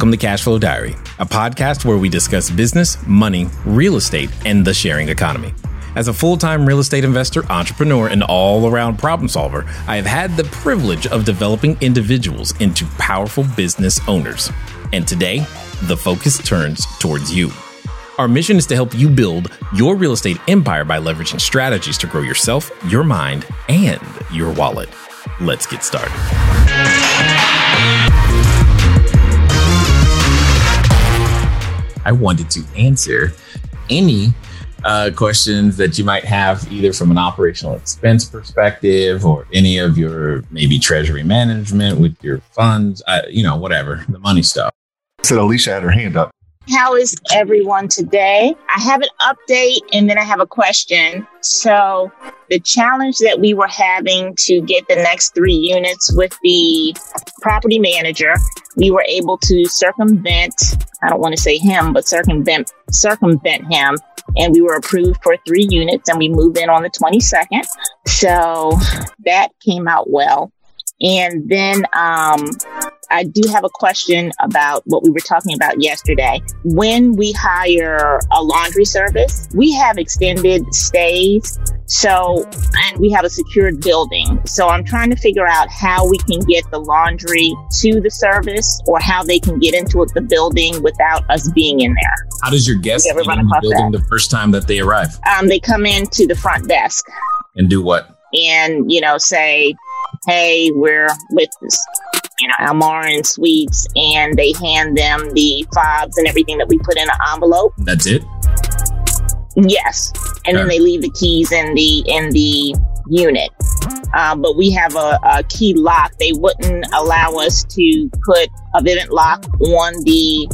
Welcome to Cashflow Diary, a podcast where we discuss business, money, real estate, and the sharing economy. As a full time real estate investor, entrepreneur, and all around problem solver, I have had the privilege of developing individuals into powerful business owners. And today, the focus turns towards you. Our mission is to help you build your real estate empire by leveraging strategies to grow yourself, your mind, and your wallet. Let's get started. I wanted to answer any uh, questions that you might have, either from an operational expense perspective or any of your maybe treasury management with your funds, uh, you know, whatever, the money stuff. Said Alicia had her hand up. How is everyone today? I have an update and then I have a question. So, the challenge that we were having to get the next three units with the property manager, we were able to circumvent, I don't want to say him, but circumvent, circumvent him. And we were approved for three units and we moved in on the 22nd. So, that came out well. And then um, I do have a question about what we were talking about yesterday. When we hire a laundry service, we have extended stays. So, and we have a secured building. So I'm trying to figure out how we can get the laundry to the service or how they can get into the building without us being in there. How does your guest get in the building that. the first time that they arrive Um, they come into the front desk and do what? and, you know, say, hey, we're with this, you know, Almarin Suites, and they hand them the fobs and everything that we put in an envelope. That's it? Yes, and then they leave the keys in the in the unit. Um, but we have a, a key lock. They wouldn't allow us to put a Vivint lock on the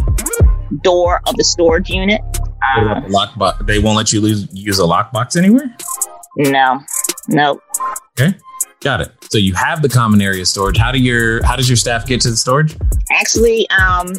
door of the storage unit. Uh, the lockbox? They won't let you lose, use a lockbox anywhere? no, no. Okay. Got it. So you have the common area storage. How do your how does your staff get to the storage? Actually, um,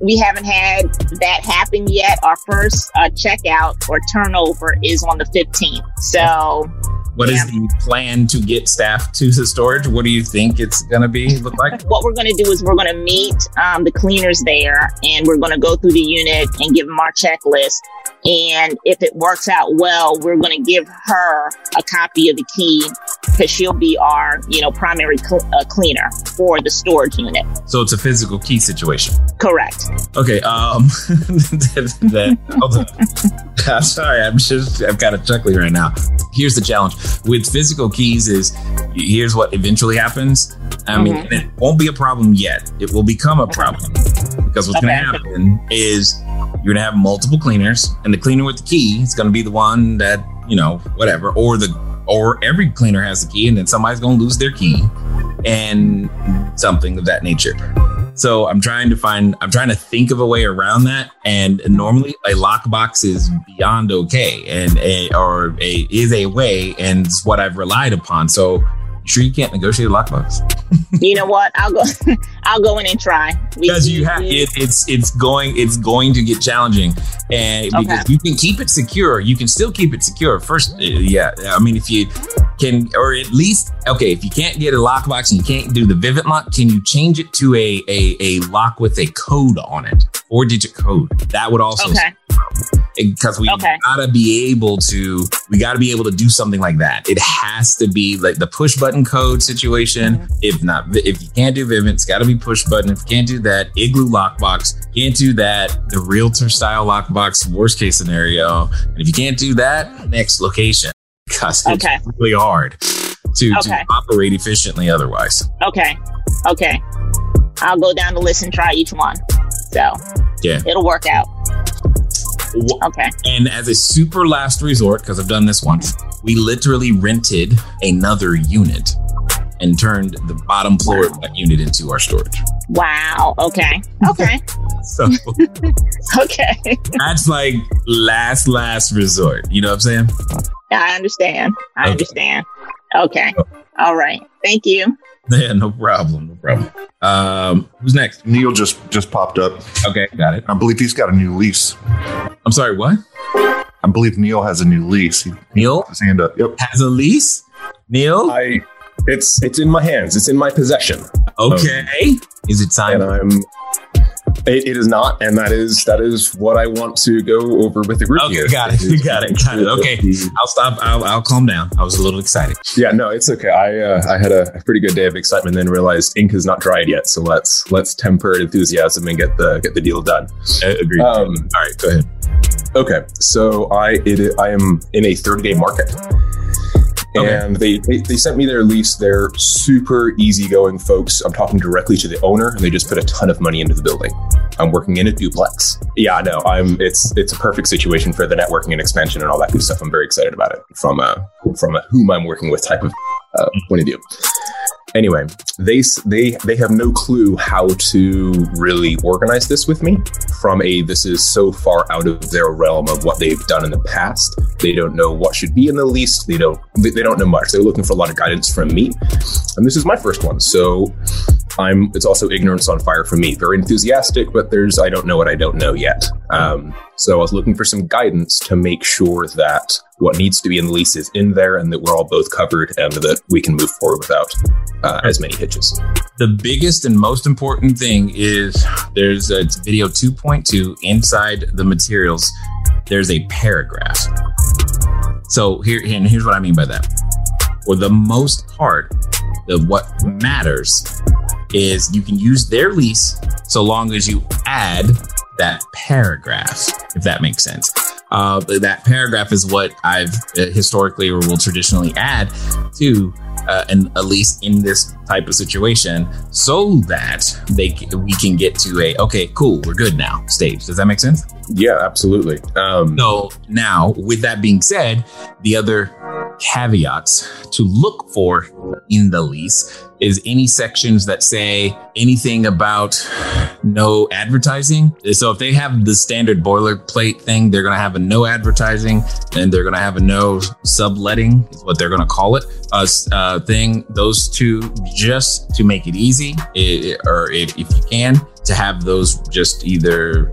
we haven't had that happen yet. Our first uh, checkout or turnover is on the 15th. So What is Yeah. the plan to get staff to the storage? What do you think it's gonna be look like? what we're going to do is we're going to meet um, the cleaners there and we're going to go through the unit and give them our checklist. And if it works out well, we're going to give her a copy of the key because she'll be our, you know, primary cl- uh, cleaner for the storage unit. So it's a physical key situation. Correct. Okay. Um. that, that- I'm sorry. I'm just. I've got a chuckling right now. Here's the challenge with physical keys: is here's what eventually happens. I mean, Mhm. and it won't be a problem yet. It will become a problem because what's going to happen is you're going to have multiple cleaners, and the cleaner with the key is going to be the one that you know, whatever, or the or every cleaner has the key, and then somebody's going to lose their key, and something of that nature. So I'm trying to find, I'm trying to think of a way around that. And normally a lockbox is beyond okay and a, or a, is a way and it's what I've relied upon. So you sure you can't negotiate a lockbox You know what? I'll go. I'll go in and try. Because you have it, it's, it's going, it's going to get challenging and because Okay. you can keep it secure, you can still keep it secure. First, uh, yeah. I mean, if you can, or at least, okay, if you can't get a lockbox and you can't do the Vivint lock, can you change it to a, a, a lock with a code on it? Four digit code. That would also Okay. Because we Okay. gotta be able to we gotta be able to do something like that it has to be like the push button code situation Mm-hmm. if not if you can't do Vivint it's gotta be push button if you can't do that igloo lockbox can't do that the realtor style lockbox worst case scenario and if you can't do that next location because it's Okay. really hard to, Okay. to operate efficiently otherwise Okay. Okay. I'll go down the list and try each one. So Yeah. it'll work out. Okay. And as a super last resort, because I've done this once, we literally rented another unit and turned the bottom floor of that unit into our storage. Wow. Okay. Okay. So okay. that's like last, last resort. You know what I'm saying? I understand. I Okay. understand. Okay. All right. Thank you. Yeah, no problem. No problem. Um, who's next? Neil just just popped up. Okay, got it. I believe he's got a new lease. I'm sorry, what? I believe Neil has a new lease. He Neil put his hand up. Yep. has a lease? Neil? I it's it's in my hands. It's in my possession. Okay. Is it And? I'm It, it is not, and that is that is what I want to go over with the group Okay, here. got it. Got it. Got it. Okay. I'll stop. I'll, I'll calm down. I was a little excited. Yeah, no, it's okay. I uh, I had a pretty good day of excitement, then realized ink is not dried yet. So let's let's temper enthusiasm and get the get the deal done. I agree. Um, All right, go ahead. Okay, so I it, I am in a 30 day market. Okay. And they, they they sent me their lease. They're super easygoing folks. I'm talking directly to the owner, and they just put a ton of money into the building. I'm working in a duplex. Yeah, no, I'm. It's it's a perfect situation for the networking and expansion and all that good stuff. I'm very excited about it from a from a whom I'm working with type of uh, point of view. Anyway, they they they have no clue how to really organize this with me. From a this is so far out of their realm of what they've done in the past. They don't know what should be in the lease. They don't they don't know much. They're looking for a lot of guidance from me, and this is my first one. So I'm it's also ignorance on fire for me. Very enthusiastic, but there's I don't know what I don't know yet. Um, so I was looking for some guidance to make sure that what needs to be in the lease is in there, and that we're all both covered, and that we can move forward without uh, as many hitches. The biggest and most important thing is there's a it's video 2.2 inside the materials. There's a paragraph. So here and here's what I mean by that. For the most part, the what matters is you can use their lease so long as you add that paragraph, if that makes sense. Uh, that paragraph is what I've uh, historically or will traditionally add to uh, an, a lease in this type of situation, so that they we can get to a okay, cool, we're good now stage. Does that make sense? Yeah, absolutely. Um, So now, with that being said, the other caveats to look for in the lease is any sections that say anything about no advertising. So if they have the standard boilerplate thing, they're going to have a no advertising and they're going to have a no subletting, is what they're going to call it, uh, uh, thing. Those two, just to make it easy, i- or if, if you can, to have those just either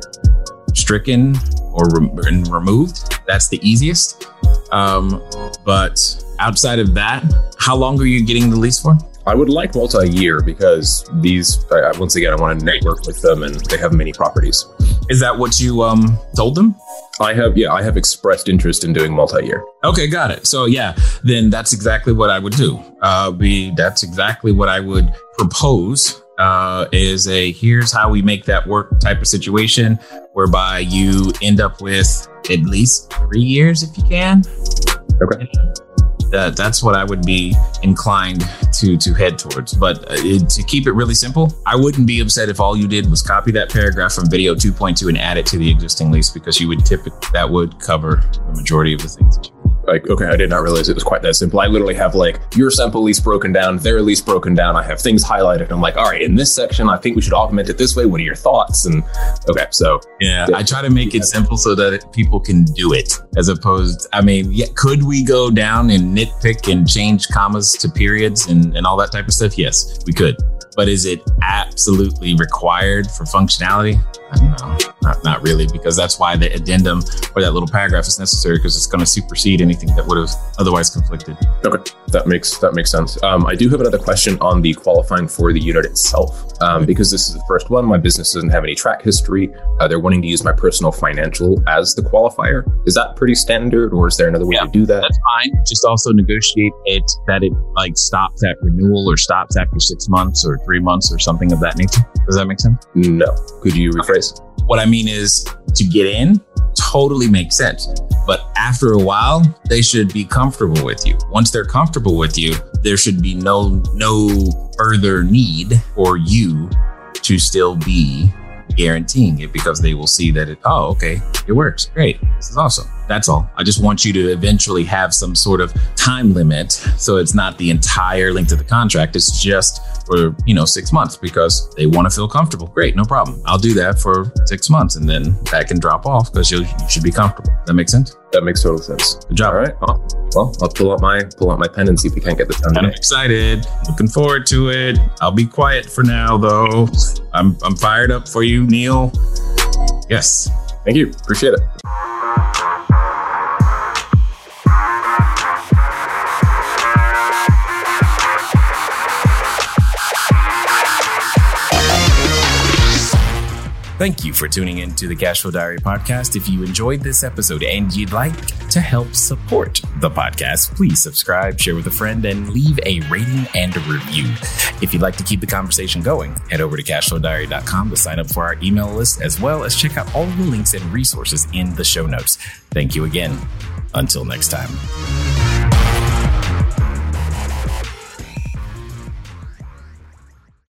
stricken or and removed. That's the easiest. Um, but outside of that, how long are you getting the lease for? I would like multi-year because these I, once again I want to network with them, and they have many properties. Is that what you um told them? I have yeah I have expressed interest in doing multi-year. Okay, got it. So yeah, then that's exactly what I would do. Uh, be that's exactly what I would propose. Uh, is a here's how we make that work type of situation, whereby you end up with at least three years if you can. Okay. That, that's what I would be inclined to to head towards. But uh, it, to keep it really simple, I wouldn't be upset if all you did was copy that paragraph from video 2.2 and add it to the existing lease because you would tip. That would cover the majority of the things. That you Like okay, I did not realize it was quite that simple. I literally have like your sample lease broken down, their lease broken down. I have things highlighted. I'm like, all right, in this section, I think we should augment it this way. What are your thoughts? And okay, so Yeah, I try to make it simple so that people can do it, as opposed. I mean, yeah, could we go down and nitpick and change commas to periods and and all that type of stuff? Yes, we could. But is it absolutely required for functionality? I don't know. Not, not really, because that's why the addendum or that little paragraph is necessary because it's going to supersede anything that would have otherwise conflicted. Okay, that makes that makes sense. Um, I do have another question on the qualifying for the unit itself, um, because this is the first one. My business doesn't have any track history. Uh, they're wanting to use my personal financial as the qualifier. Is that pretty standard, or is there another way Yeah, to do that? That's fine. Just also negotiate it that it like stops at renewal or stops after six months or three months or something of that nature. Does that make sense? No. Could you rephrase? What I mean is to get in totally makes sense. But after a while, they should be comfortable with you. Once they're comfortable with you, there should be no no further need for you to still be guaranteeing it because they will see that it oh okay it works. Great. This is awesome. That's all. I just want you to eventually have some sort of time limit so it's not the entire length of the contract. It's just for you know six months because they want to feel comfortable. Great. No problem. I'll do that for six months and then that can drop off because you should be comfortable. That makes sense That makes total sense. good job All right. Well, well, I'll pull out my pull out my pen and see if we can't get this done I'm today. excited. Looking forward to it. I'll be quiet for now, though. I'm I'm fired up for you, Neil. Yes. Thank you. Appreciate it. Thank you for tuning in to the Cashflow Diary podcast. If you enjoyed this episode and you'd like to help support the podcast, please subscribe, share with a friend, and leave a rating and a review. If you'd like to keep the conversation going, head over to cashflowdiary.com to sign up for our email list, as well as check out all the links and resources in the show notes. Thank you again. Until next time.